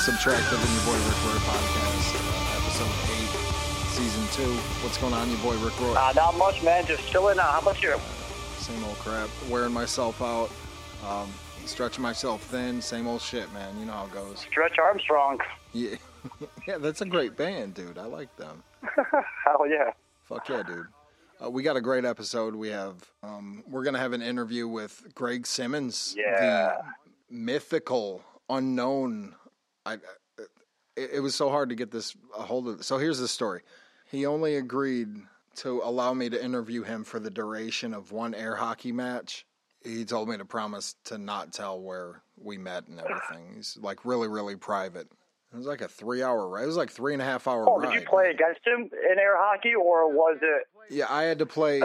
Subtractive and your boy Rick Roy podcast, uh, episode eight, season two. What's going on, your boy Rick Roy? Uh, not much, man. Just chilling out. How about you? Same old crap. Wearing myself out, um, stretching myself thin. Same old shit, man. You know how it goes. Stretch Armstrong. Yeah, yeah. That's a great band, dude. I like them. Hell yeah. Fuck yeah, dude. Uh, we got a great episode. We have, um, we're gonna have an interview with Greg Simmons, Yeah. the mythical, unknown. I, it, it was so hard to get this a hold of. So here's the story. He only agreed to allow me to interview him for the duration of one air hockey match. He told me to promise to not tell where we met and everything. He's like really, really private. It was like a three hour ride. It was like three and a half hour Oh, ride. did you play against him in air hockey, or was it? Yeah, I had to play.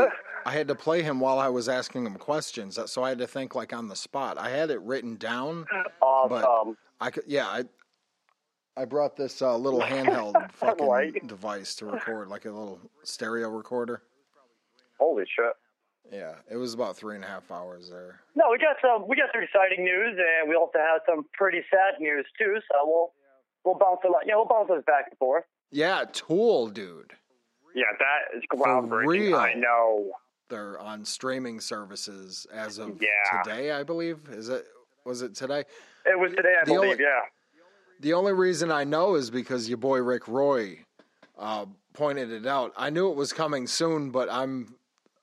I had to play him while I was asking him questions, so I had to think like on the spot. I had it written down, Uh, But- um, I could. Yeah, I. I brought this uh, little handheld fucking Right. device to record, like a little stereo recorder. holy shit. Yeah, it was about three and a half hours there. No, we got some. We got some exciting news, and we also have some pretty sad news too. So we'll we'll bounce a lot. Yeah, we'll bounce those back and forth. Yeah, Tool, dude. Yeah, that is groundbreaking. real. I know. They're on streaming services as of Yeah. today, I believe. Is it? Was it today? It was today, I The believe. only- yeah. The only reason I know is because your boy Rick Roy uh, pointed it out. I knew it was coming soon, but I'm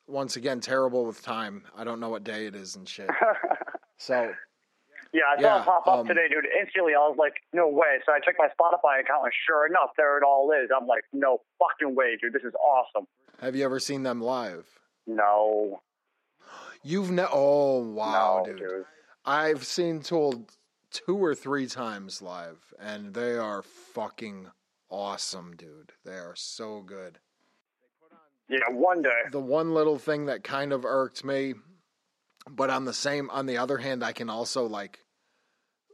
once again terrible with time. I don't know what day it is and shit. So Yeah, I saw Yeah, it pop up um, today, dude. Instantly, I was like, no way. So I checked my Spotify account, and sure enough, there it all is. I'm like, no fucking way, dude. This is awesome. have you ever seen them live? No. You've ne- oh wow, no, dude. dude. I've seen Tool two or three times live, and they are fucking awesome, dude. They are so good. Yeah, one day. the one little thing that kind of irked me but on the same on the other hand i can also like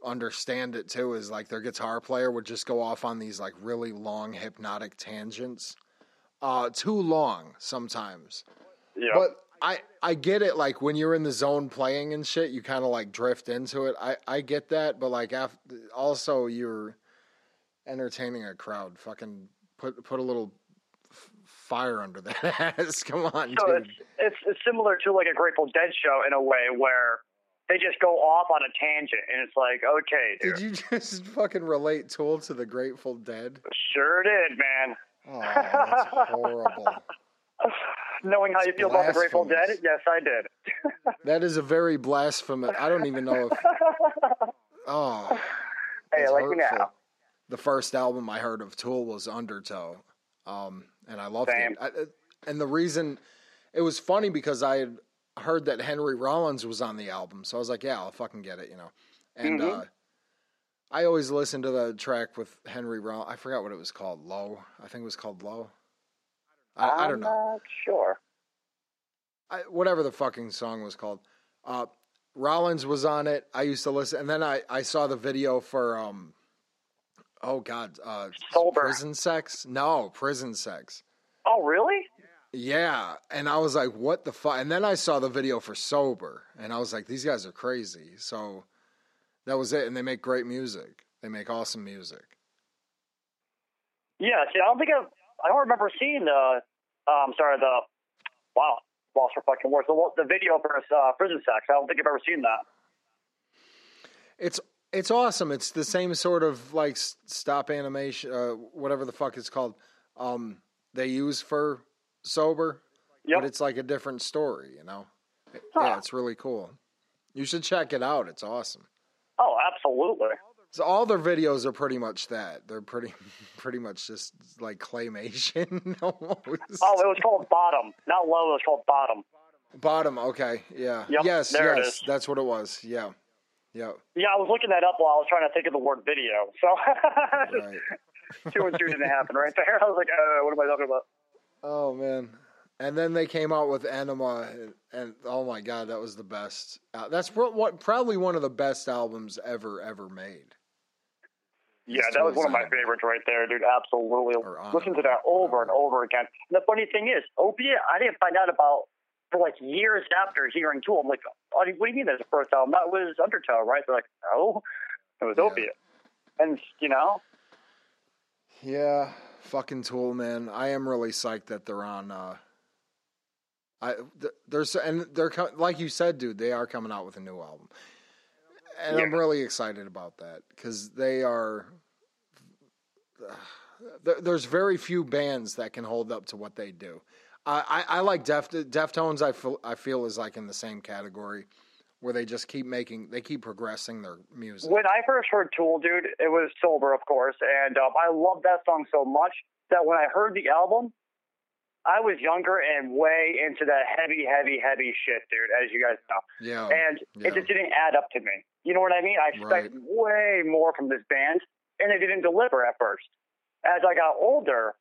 understand it too is like their guitar player would just go off on these like really long hypnotic tangents uh too long sometimes Yeah. but i i get it like when you're in the zone playing and shit you kind of like drift into it i i get that but like after, also you're entertaining a crowd fucking put put a little f- fire under that ass come on so dude it's, it's it's similar to like a Grateful Dead show in a way where they just go off on a tangent, and it's like, okay, dude. Did you just fucking relate Tool to the Grateful Dead? Sure did, man. Oh, that's horrible. Knowing how you feel about the Grateful Dead, yes, I did. That is a very blasphemous. I don't even know if. Oh, hey, like hurtful. now. The first album I heard of Tool was Undertow, um, and I loved Same. it. I, uh, and the reason it was funny because I had heard that Henry Rollins was on the album, so I was like, "Yeah, I'll fucking get it," you know. And Mhm. uh, I always listened to the track with Henry Rollins. I forgot what it was called. Low, I think it was called Low. I, I don't I'm know. Not sure. I, whatever the fucking song was called. Uh, Rollins was on it. I used to listen, and then I, I saw the video for um, oh god, uh, Sober. prison sex. No, prison sex. Oh, really? Yeah, and I was like, what the fuck? And then I saw the video for sober, and I was like, these guys are crazy. So that was it. And they make great music. They make awesome music. Yeah. See, I don't think I've, I don't remember seeing the. Um, sorry, the. Wow, lost for fucking words. The, the video for uh, prison sex. I don't think I've ever seen that. It's it's awesome. It's the same sort of like stop animation, uh, whatever the fuck it's called. Um, they use for sober, Yep. but it's like a different story. You know? Huh. Yeah, it's really cool. You should check it out. It's awesome. Oh, absolutely. So all their videos are pretty much that. They're pretty pretty much just like claymation almost. Oh, it was called Bottom, not Low. It was called Bottom. Bottom. Okay. Yeah. Yep, yes. yes. That's what it was. Yeah. Yeah. Yeah, I was looking that up while I was trying to think of the word video. So Right. two and two didn't happen right there. I was like, uh, what am I talking about? Oh man. And then they came out with Ænima, and, and oh my god, that was the best. Uh, that's pro- what probably one of the best albums ever ever made. Yeah, that was one of my favorites right there, dude. Absolutely. Listen to that over and over again. And the funny thing is, Opiate, I didn't find out about for like years after hearing Tool. I'm like, oh, what do you mean that's the first album? That was Undertow, right? They're like, no, it was Yeah. Opiate. and you know, Yeah, fucking Tool, man. I am really psyched that they're on. Uh, I th- there's and they're like you said, dude. They are coming out with a new album, and I'm really excited about that because they are. there- There's very few bands that can hold up to what they do. I, I, I like Def Deftones. I feel I feel is like in the same category, where they just keep making they keep progressing their music. when I first heard Tool, dude, it was sober, of course, and um, I loved that song so much that when I heard the album, I was younger and way into that heavy, heavy, heavy shit, dude. As you guys know. Yeah, and yeah. it just didn't add up to me. You know what I mean? I expected way more from this band, and they didn't deliver at first. As I got older,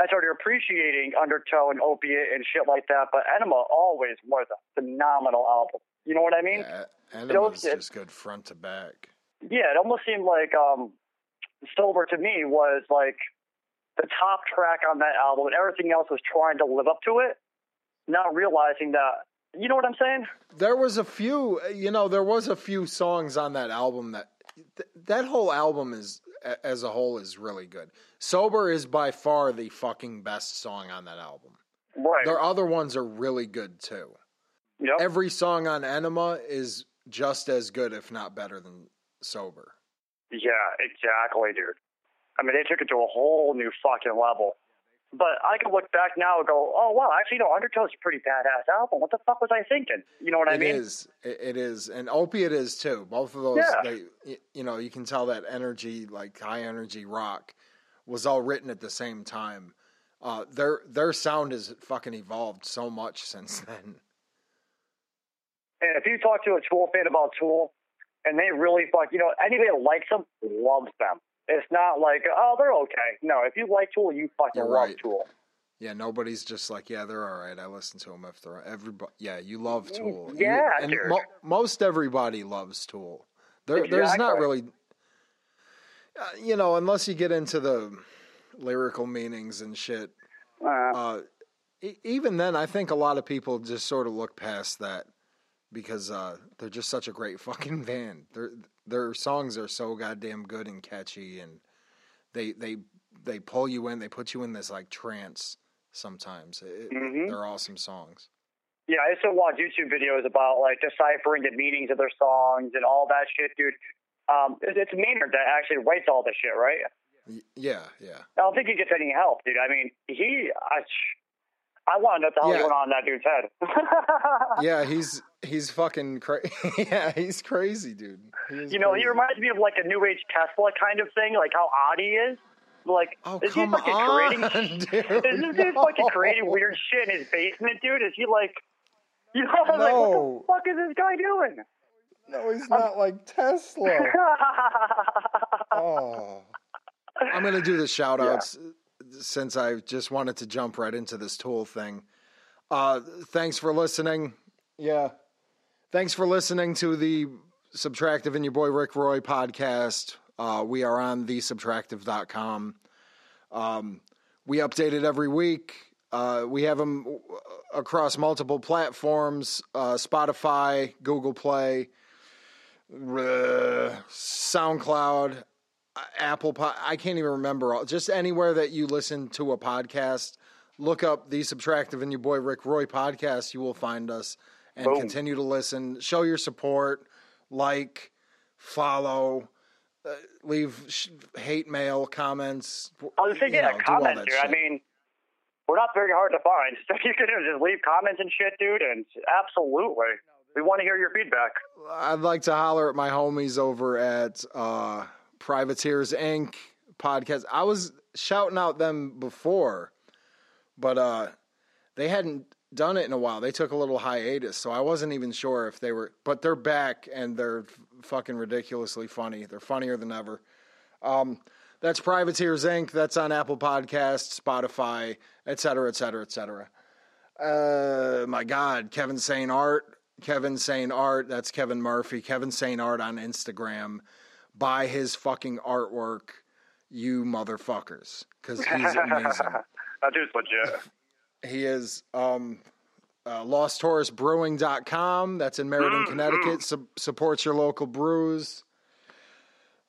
I started appreciating Undertow and Opiate and shit like that. But Ænima always was a phenomenal album. You know what I mean? yeah, It Ænima almost- is just good front to back. Yeah, it almost seemed like um, Sober to me was like the top track on that album, and everything else was trying to live up to it, not realizing that. You know what I'm saying? There was a few, you know, there was a few songs on that album that th- that whole album is as a whole is really good. Sober is by far the fucking best song on that album. Right. Their other ones are really good too. Yep. Every song on Ænima is just as good if not better than Sober. Yeah, exactly, dude. I mean, they took it to a whole new fucking level. But I can look back now and go, oh, wow, actually, you no, Undertow's a pretty badass album. What the fuck was I thinking? You know what I It mean? is. It, it is. And Opiate is too. Both of those, Yeah. they, you know, you can tell that energy, like high energy rock, was all written at the same time. Uh, their their sound has fucking evolved so much since then. And if you talk to a Tool fan about Tool, and they really fuck, you know, anybody that likes them loves them. It's not like, oh, they're okay. No, if you like Tool, you fucking You're love right. Tool. Yeah, nobody's just like, yeah, they're all right. I listen to them if they're everybody. Yeah, you love Tool. You- Mm, yeah, and dude. mo- most everybody loves Tool. There, there's not really, uh, you know, unless you get into the lyrical meanings and shit. Uh, uh, e- even then, I think a lot of people just sort of look past that because uh, they're just such a great fucking band. Their their songs are so goddamn good and catchy, and they they they pull you in. They put you in this like trance. Sometimes It- Mhm. they're awesome songs. yeah, I used to watch YouTube videos about like deciphering the meanings of their songs and all that shit, dude. Um, it- it's Maynard that actually writes all this shit, right? Yeah, yeah. I don't think he gets any help, dude. I mean, he, I, I want to know what the hell Yeah. going on in that dude's head. Yeah, he's he's fucking crazy. yeah, he's crazy, dude. He you know, he reminds me of like a new age Tesla kind of thing, like how odd he is. Like, Oh is he fucking on, creating? dude! Is this dude fucking creating weird shit in his basement, dude? Is he like, you know, I'm like, what the fuck is this guy doing? No, he's not like Tesla. Oh. I'm going to do the shout outs since I just wanted to jump right into this tool thing. Uh, thanks for listening. Yeah. Thanks for listening to the Subtractive and Your Boy Rick Roy podcast. Uh, we are on thesubtractive.com. Um, we update it every week. Uh, we have them across multiple platforms uh, Spotify, Google Play, uh, SoundCloud, uh, Apple. Po- I can't even remember. all Just anywhere that you listen to a podcast, look up the Subtractive and your boy Rick Roy podcast. You will find us and Boom. continue to listen. Show your support, like, follow, uh, leave sh- hate mail, comments. I was thinking, you know, comments, dude. I mean, we're not very hard to find. So you can just leave comments and shit, dude. And absolutely, we want to hear your feedback. I'd like to holler at my homies over at uh, Privateers Inc. podcast. I was shouting out them before, but uh, they hadn't done it in a while. They took a little hiatus, so I wasn't even sure if they were. But they're back and they're fucking ridiculously funny. They're funnier than ever. Um, that's Privateers Inc. That's on Apple Podcasts, Spotify, et cetera, et cetera, et cetera. Uh, my God, Kevin Saint Art, Kevin Saint Art. That's Kevin Murphy. Kevin Saint Art on Instagram. Buy his fucking artwork, you motherfuckers, because he's amazing. That dude's legit. He is um, uh, LostTouristBrewing.com. That's in Meriden, Connecticut. Su- supports your local brews.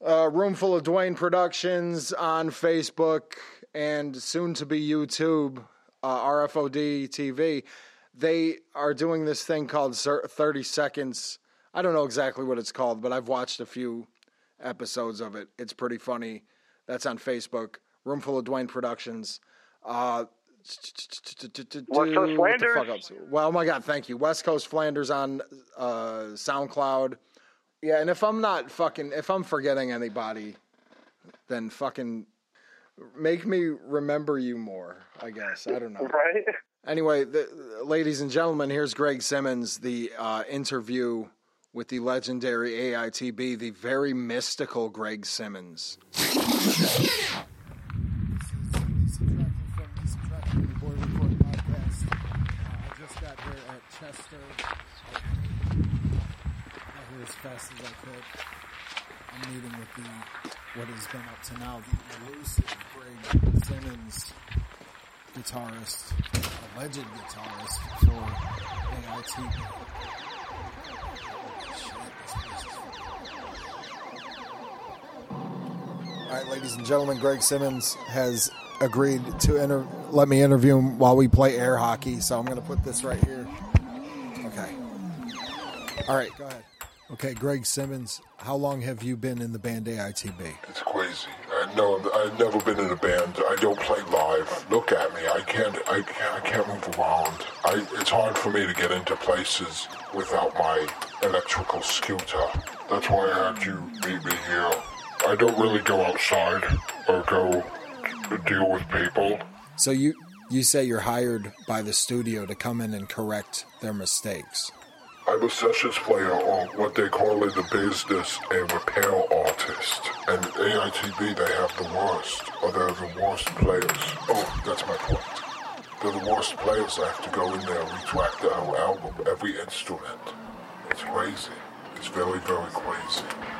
Uh, Roomful of Dwayne Productions on Facebook and soon to be YouTube, uh, RFOD TV. They are doing this thing called 30 Seconds. I don't know exactly what it's called, but I've watched a few episodes of it. It's pretty funny. That's on Facebook. Roomful of Dwayne Productions. Uh, West Coast Flanders. Well, oh my God, thank you. West Coast Flanders on uh, SoundCloud. Yeah, and if I'm not fucking, if I'm forgetting anybody, then fucking make me remember you more. I guess I don't know. Right. Anyway, the, ladies and gentlemen, here's Greg Simmons, the uh, interview with the legendary AITB, the very mystical Greg Simmons. Chester as fast as I could. I'm meeting with the what has been up to now the elusive Greg Simmons guitarist, alleged guitarist for AIT. All right, ladies and gentlemen, Greg Simmons has agreed to inter- let me interview him while we play air hockey. So I'm going to put this right here. Okay. All right, go ahead. Okay, Greg Simmons, how long have you been in the band AITB? It's crazy. I know I've never been in a band. I don't play live. Look at me. I can't. I can't. I can't move around. I, it's hard for me to get into places without my electrical scooter. That's why I had you meet me here. I don't really go outside or go deal with people. So you you say you're hired by the studio to come in and correct their mistakes. I'm a sessions player or what they call in the business a repair artist. And AITB, they have the worst, or they're the worst players. Oh, that's my point. They're the worst players. I have to go in there and retract the whole album, every instrument. It's crazy. It's very, very crazy.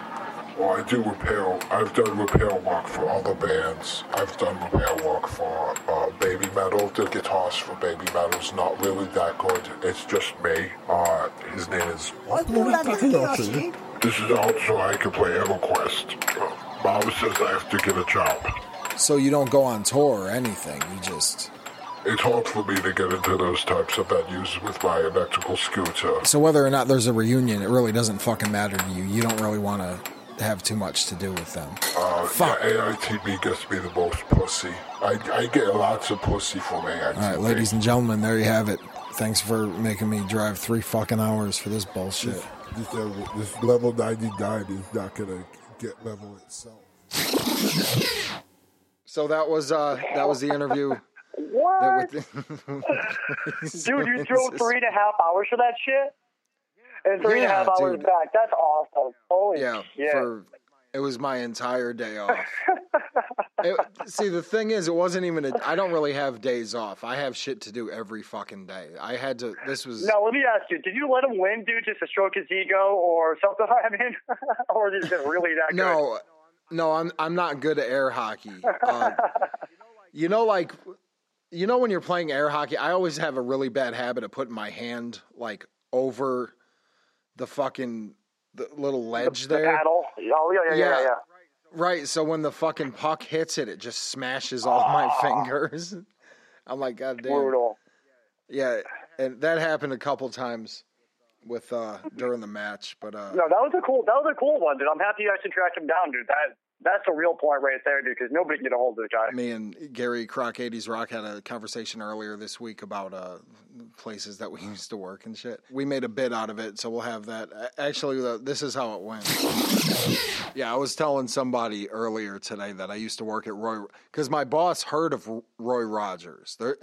Well, I do repair. I've done repair work for other bands. I've done repair work for uh, Babymetal. The guitars for Babymetal's not really that good. It's just me. Uh, his name is. What? This is also I can play EverQuest. Mom says I have to get a job. So you don't go on tour or anything. You just. It's hard for me to get into those types of venues with my electrical scooter. So whether or not there's a reunion, it really doesn't fucking matter to you. You don't really want to have too much to do with them. Uh, Fuck. Yeah, AITB gets me the most pussy. I, I get lots of pussy from AITB. All right, ladies and gentlemen, there you have it. Thanks for making me drive three fucking hours for this bullshit. This, this, uh, this level 99 is not going to get level itself. so that was uh, that was the interview. What? Dude, you drove three and a half hours for that shit? And three yeah, and a half hours dude. back. That's awesome. Holy yeah, shit. For, it was my entire day off. it, see, the thing is, it wasn't even. A, I don't really have days off. I have shit to do every fucking day. I had to. This was. Now let me ask you: Did you let him win, dude, just to stroke his ego or something? I mean, or is it really that no, good? No, no, I'm I'm not good at air hockey. Uh, you know, like you know when you're playing air hockey, I always have a really bad habit of putting my hand like over the fucking the little ledge the, there. Paddle. Oh yeah, yeah, yeah, yeah, yeah. Right. So when the fucking puck hits it, it just smashes all oh. my fingers. I'm like, God damn. Brutal. Yeah, and that happened a couple times with uh during the match, but uh No, that was a cool that was a cool one, dude. I'm happy you actually tracked him down, dude. That that's a real point right there, dude, because nobody can get a hold of the guy. Me and Gary Krock 80s Rock had a conversation earlier this week about uh, places that we used to work and shit. We made a bit out of it, so we'll have that. Actually, this is how it went. yeah, I was telling somebody earlier today that I used to work at Roy, because my boss heard of Roy Rogers. There,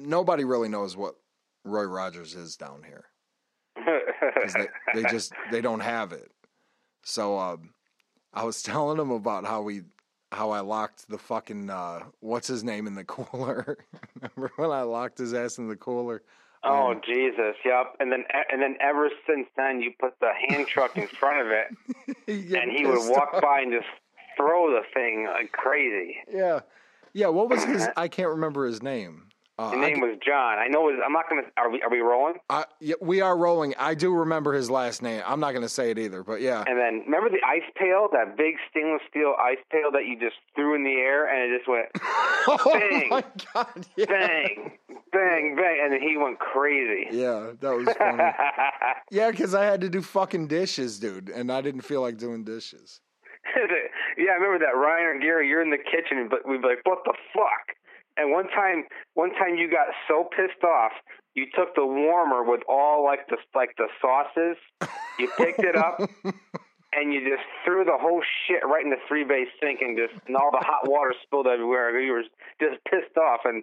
nobody really knows what Roy Rogers is down here. They, they, just they don't have it. So um, I was telling him about how we how I locked the fucking uh, what's his name in the cooler. Remember when I locked his ass in the cooler? Oh Jesus, yep. And then and then ever since then, you put the hand truck in front of it, and he would walk off. by and just throw the thing like crazy. Yeah, yeah. What was his? I can't remember his name. Uh, His name I, was John. I know. Was, I'm not gonna. Are we? Are we rolling? Uh, yeah, we are rolling. I do remember his last name. I'm not gonna say it either, but yeah. And then remember the ice pail, that big stainless steel ice pail that you just threw in the air, and it just went oh bang, my god, yeah. bang, bang, bang, and then he went crazy. Yeah, that was funny. yeah, because I had to do fucking dishes, dude, and I didn't feel like doing dishes. yeah, I remember that. Ryan and Gary, you're in the kitchen, but we'd be like, "What the fuck." And one time, one time you got so pissed off, you took the warmer with all like the like the sauces. You picked it up, and you just threw the whole shit right in the three bay sink, and just and all the hot water spilled everywhere. You were just pissed off, and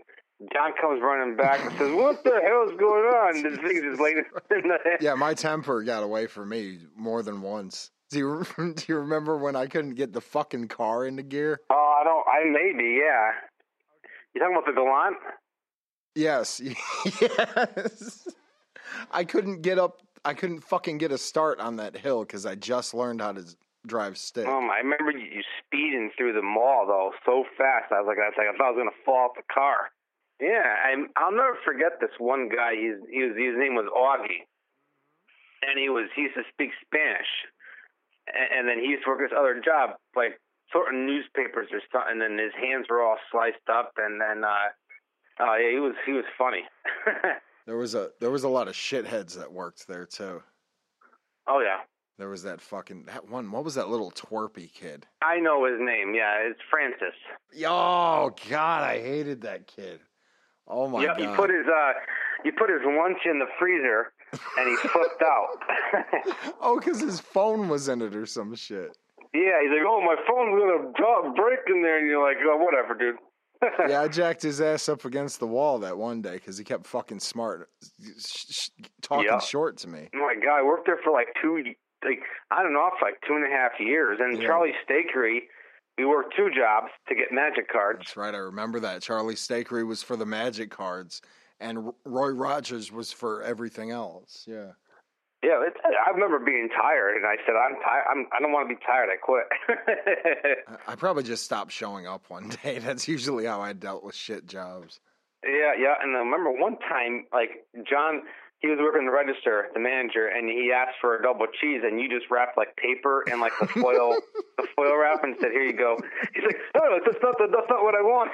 John comes running back and says, "What the hell's going on?" This thing just laying in the head. Yeah, my temper got away from me more than once. Do you do you remember when I couldn't get the fucking car into gear? Oh, I don't. I maybe yeah. You talking about the Galant? Yes, yes. I couldn't get up. I couldn't fucking get a start on that hill because I just learned how to drive stick. Um, I remember you speeding through the mall though so fast. I was like, I was like, I thought I was gonna fall off the car. Yeah, I, I'll never forget this one guy. He's, he was, his name was Augie, and he was he used to speak Spanish, and, and then he used to work this other job, like sorting newspapers or something, and his hands were all sliced up, and then uh, uh yeah, he was he was funny. there was a there was a lot of shitheads that worked there too. Oh yeah. There was that fucking that one. What was that little twerpy kid? I know his name. Yeah, it's Francis. Oh God, I hated that kid. Oh my yep, god. He put his uh, he put his lunch in the freezer, and he flipped out. oh, because his phone was in it or some shit. Yeah, he's like, "Oh, my phone's gonna drop, break in there," and you're like, "Oh, whatever, dude." yeah, I jacked his ass up against the wall that one day because he kept fucking smart, sh- sh- talking short to me. Oh my god, I worked there for like two, like I don't know, for like two and a half years. And yeah. Charlie Steakery, we worked two jobs to get magic cards. That's right, I remember that. Charlie Steakery was for the magic cards, and Roy Rogers was for everything else. Yeah. Yeah, it's, I remember being tired, and I said, "I'm tired. I'm, I don't want to be tired. I quit." I probably just stopped showing up one day. That's usually how I dealt with shit jobs. Yeah, yeah, and I remember one time, like John, he was working the register, the manager, and he asked for a double cheese, and you just wrapped like paper and like the foil, the foil wrap, and said, "Here you go." He's like, "No, no, that's not the, that's not what I want."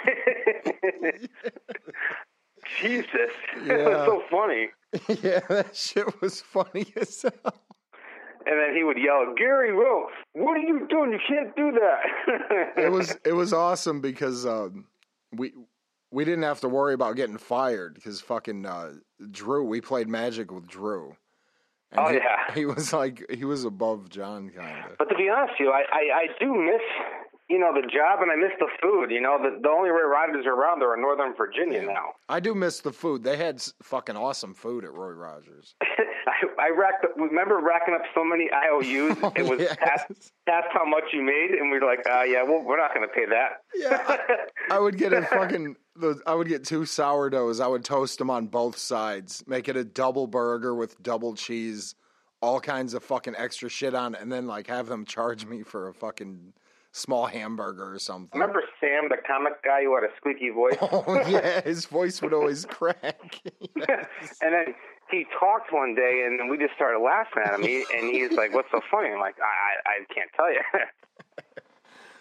Jesus, yeah. was so funny. yeah, that shit was funny as hell. And then he would yell, "Gary Wilkes, what are you doing? You can't do that." it was it was awesome because um, we we didn't have to worry about getting fired because fucking uh, Drew. We played Magic with Drew. And oh he, yeah, he was like he was above John kind of. But to be honest with you, I, I I do miss you know, the job and I miss the food. You know, the, the only Roy Rogers around there are Northern Virginia yeah. now. I do miss the food. They had fucking awesome food at Roy Rogers. I, I racked up, remember racking up so many IOUs. Oh, it was yes. past, past how much you made, and we were like, uh, yeah, well, we're not going to pay that. Yeah, I, I would get a fucking. I would get two sourdoughs. I would toast them on both sides, make it a double burger with double cheese, all kinds of fucking extra shit on it, and then like have them charge me for a fucking small hamburger or something. Remember Sam, the comic guy who had a squeaky voice? Oh yeah, his voice would always crack. yes. and then he talked one day, and we just started laughing at him. He, and he's like, "What's so funny?" I'm like, "I, I, I can't tell you."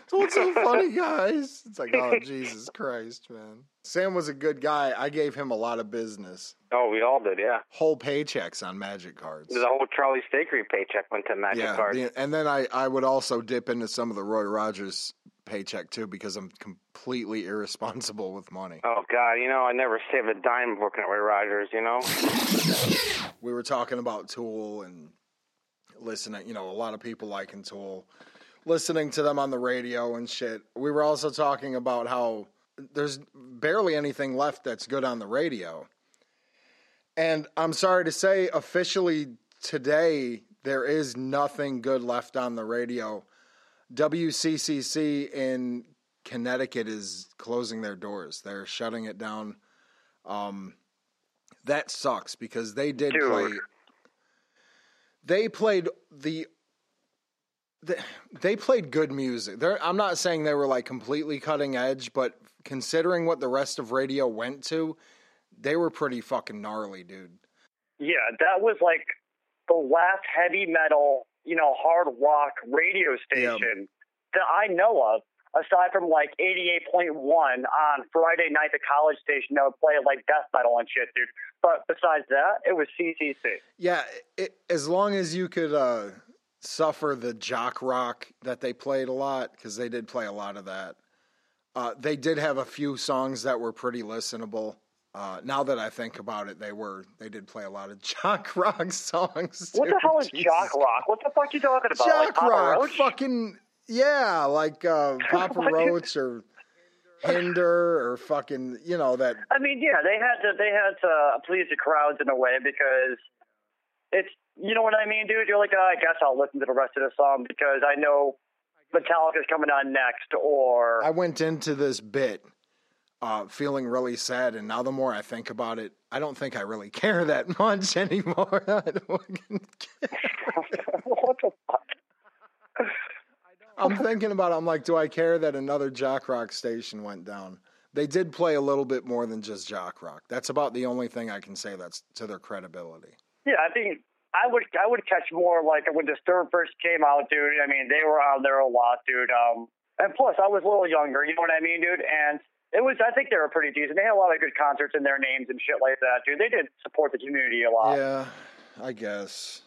so what's so funny, guys? It's like, oh Jesus Christ, man. Sam was a good guy. I gave him a lot of business. Oh, we all did, yeah. Whole paychecks on magic cards. The whole Charlie Steakery paycheck went to magic yeah, cards. The, and then I, I would also dip into some of the Roy Rogers paycheck too because I'm completely irresponsible with money. Oh God, you know I never saved a dime working at Roy Rogers. You know. we were talking about Tool and listening. You know, a lot of people liking Tool, listening to them on the radio and shit. We were also talking about how there's barely anything left that's good on the radio. And I'm sorry to say, officially today, there is nothing good left on the radio. WCCC in Connecticut is closing their doors. They're shutting it down. Um, that sucks because they did Dude. play. They played the they played good music. They're, I'm not saying they were like completely cutting edge, but considering what the rest of radio went to, they were pretty fucking gnarly, dude. Yeah, that was like the last heavy metal, you know, hard rock radio station that I know of, aside from like 88.1 on Friday night, the college station that would play like death metal and shit, dude. But besides that, it was CCC. Yeah, it, as long as you could uh, suffer the jock rock that they played a lot, because they did play a lot of that. Uh, they did have a few songs that were pretty listenable. Uh, now that I think about it, they were they did play a lot of jock rock songs. What the hell is Jesus. jock rock? What the fuck are you talking about? Jock like rock, Roach? fucking yeah, like uh, Papa Roach or Hinder or fucking you know that. I mean, yeah, they had to they had to please the crowds in a way because it's you know what I mean, dude. You're like, oh, I guess I'll listen to the rest of the song because I know Metallica's coming on next, or I went into this bit uh, feeling really sad, and now the more I think about it, I don't think I really care that much anymore. what the fuck? I'm thinking about it. I'm like, do I care that another jock rock station went down? They did play a little bit more than just jock rock. That's about the only thing I can say that's to their credibility. Yeah, I think I would I would catch more like when the Disturbed first came out, dude. I mean, they were on there a lot, dude. Um, and plus, I was a little younger. You know what I mean, dude? And it was I think they were pretty decent. They had a lot of good concerts in their names and shit like that, dude. They did support the community a lot. Yeah, I guess.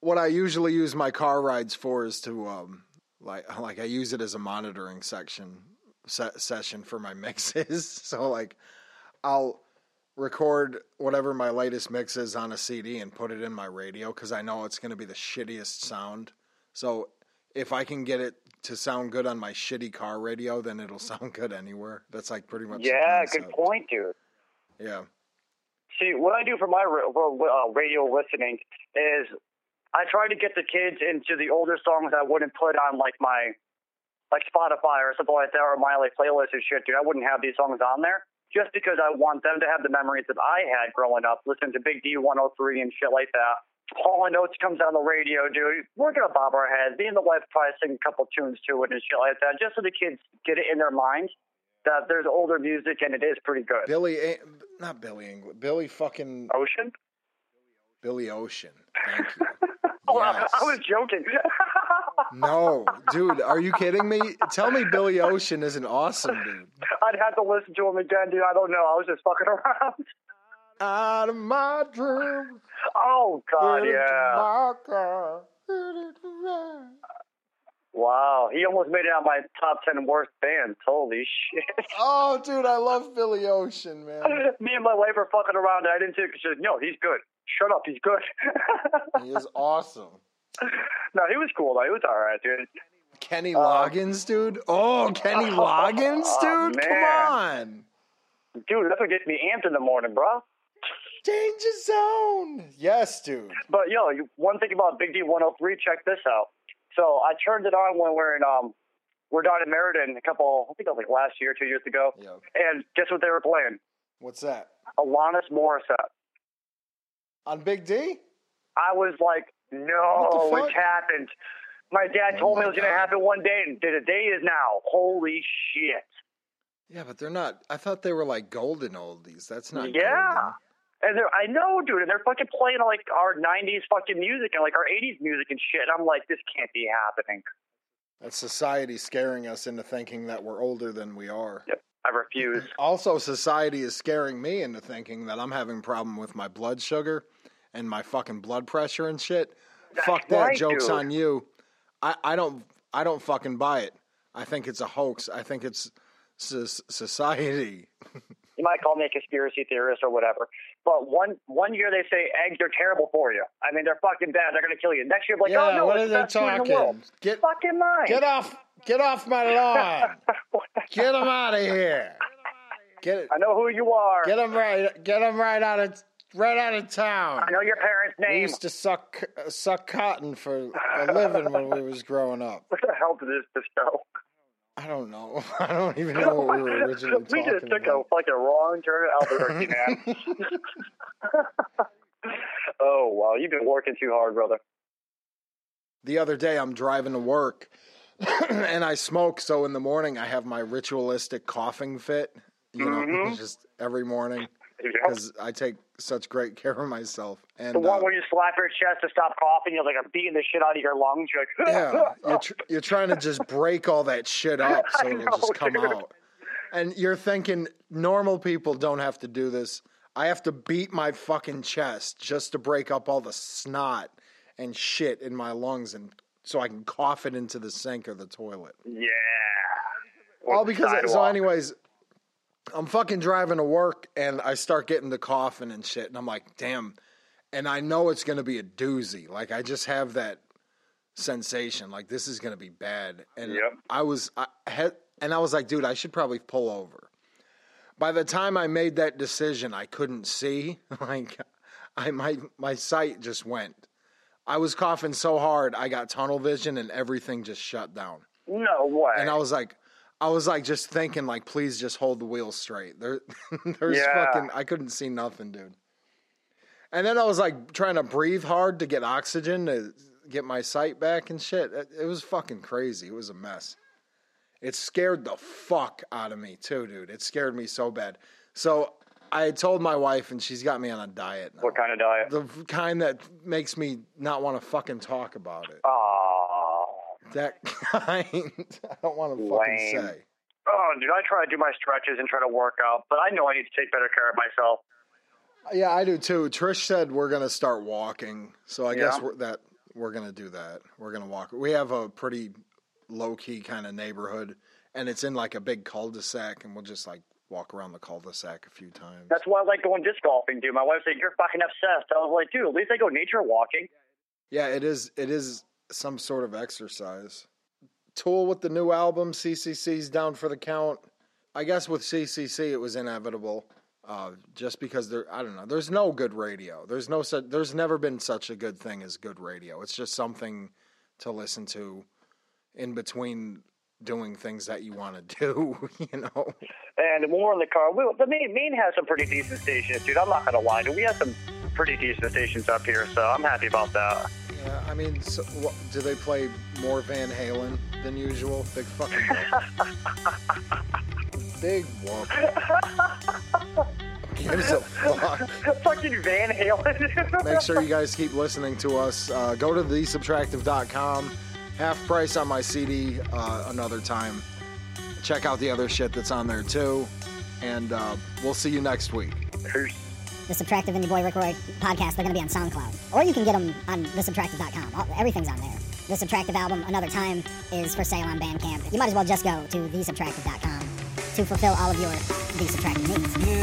What I usually use my car rides for is to um, like like I use it as a monitoring section se- session for my mixes. so like I'll record whatever my latest mix is on a CD and put it in my radio because I know it's going to be the shittiest sound. So if I can get it to sound good on my shitty car radio, then it'll sound good anywhere. That's like pretty much. Yeah, good point, dude. Yeah. See, what I do for my uh, radio listening is I try to get the kids into the older songs I wouldn't put on like my like Spotify or something like that or my like playlist and shit, dude. I wouldn't have these songs on there just because I want them to have the memories that I had growing up, listening to Big D 103 and shit like that. Hall and Oates comes on the radio, dude. We're gonna bob our heads. Me and the wife probably sing a couple tunes to it and shit like that, just so the kids get it in their minds that there's older music and it is pretty good. Billy, not Billy England, Billy fucking Ocean. Billy Ocean. Thank you. oh, yes. I, I was joking. no, dude, are you kidding me? Tell me Billy Ocean isn't awesome, dude. I'd have to listen to him again, dude. I don't know. I was just fucking around. Out of my dreams. Oh God, yeah. Wow, he almost made it on my top ten worst bands. Holy shit! Oh, dude, I love Billy Ocean, man. Me and my wife were fucking around. I didn't take. She said, "No, he's good. Shut up, he's good." he is awesome. No, he was cool though. He was all right, dude. Kenny Loggins, dude. Oh, Kenny Loggins, oh, dude. Come on, dude. That's what gets me amped in the morning, bro. Danger zone. Yes, dude. But yo, one thing about Big D 103. Check this out. So I turned it on when we're in um we're down in Meriden a couple I think it was like last year, two years ago. Yeah. And guess what they were playing? What's that? Alanis Morissette. On Big D? I was like, no, it's happened. My dad Oh told me it was going to happen one day, and the day is now. Holy shit. Yeah, but they're not. I thought they were like golden oldies. That's not. Yeah. golden. And they're, I know, dude, and they're fucking playing like our 90s fucking music and like our 80s music and shit. I'm like, this can't be happening. That's society scaring us into thinking that we're older than we are. Yep. I refuse. Also, society is scaring me into thinking that I'm having a problem with my blood sugar and my fucking blood pressure and shit. Fuck that. right, Joke's dude. on you. I, I don't I don't fucking buy it. I think it's a hoax. I think it's s- society. You might call me a conspiracy theorist or whatever. But one one year they say eggs are terrible for you. I mean, they're fucking bad. They're to kill you. Next year, like, yeah, oh no, what it's are the they best food in the talking? world. Get Fucking mine. get off get off my lawn. get them out of here. Get it. I know who you are. Get them right. Get them right out of right out of town. I know your parents' names. We used to suck uh, suck cotton for a living when we was growing up. What the hell did this this show? I don't know. I don't even know what we were originally we just took about. a fucking wrong turn at Albuquerque, man. oh wow, you've been working too hard, brother. the other day, I'm driving to work, and I smoke. So in the morning, I have my ritualistic coughing fit. You know, Mhm. just every morning. because I take such great care of myself. And the one uh, where you slap your chest to stop coughing, you're like I'm beating the shit out of your lungs. You're like, yeah, you're, tr- you're trying to just break all that shit up so it'll know, just come dude. out. And you're thinking normal people don't have to do this. I have to beat my fucking chest just to break up all the snot and shit in my lungs and so I can cough it into the sink or the toilet. yeah. All because so anyways, I'm fucking driving to work and I start getting the coughing and shit and I'm like, damn. And I know it's gonna be a doozy. Like I just have that sensation. Like this is gonna be bad. And Yep. I was I had and I was like, dude, I should probably pull over. By the time I made that decision, I couldn't see. Like I my my sight just went. I was coughing so hard I got tunnel vision and everything just shut down. No way. And I was like, I was like just thinking, like, please just hold the wheel straight. There, there's Yeah. fucking, I couldn't see nothing, dude. And then I was like trying to breathe hard to get oxygen to get my sight back and shit. It, it was fucking crazy. It was a mess. It scared the fuck out of me too, dude. It scared me so bad. So I told my wife, and she's got me on a diet now. what kind of diet? The kind that makes me not want to fucking talk about it. Oh, That kind. I don't want to fucking Lame. say. oh, dude, I try to do my stretches and try to work out, but I know I need to take better care of myself. Yeah, I do too. Trish said we're gonna start walking, so I guess we're, that we're gonna do that. We're gonna walk. We have a pretty low key kind of neighborhood, and it's in like a big cul-de-sac, and we'll just like walk around the cul-de-sac a few times. That's why I like going disc golfing, dude. My wife said you're fucking obsessed. I was like, dude, at least I go nature walking. Yeah, it is. It is some sort of exercise. Tool with the new album, CCC's down for the count. I guess with CCC it was inevitable, uh, just because there. I don't know. There's no good radio. There's no. Such, there's never been such a good thing as good radio. It's just something to listen to in between doing things that you want to do. You know. And we're in the car, we, the Maine, Maine has some pretty decent stations, dude. I'm not gonna lie, dude. We have some pretty decent stations up here, so I'm happy about that. Yeah, I mean, so, what, do they play more Van Halen than usual? Big fucking whoop. Big whoop. Gives a fuck. fucking Van Halen. Make sure you guys keep listening to us. Uh, go to thesubtractive.com. Half price on my CD uh, another time. Check out the other shit that's on there too. And uh, we'll see you next week. Peace. The Subtractive Indie Boy Rick Roy podcast, they're going to be on SoundCloud. Or you can get them on thesubtractive.com. Everything's on there. The Subtractive album, Another Time, is for sale on Bandcamp. You might as well just go to thesubtractive.com to fulfill all of your The Subtractive needs.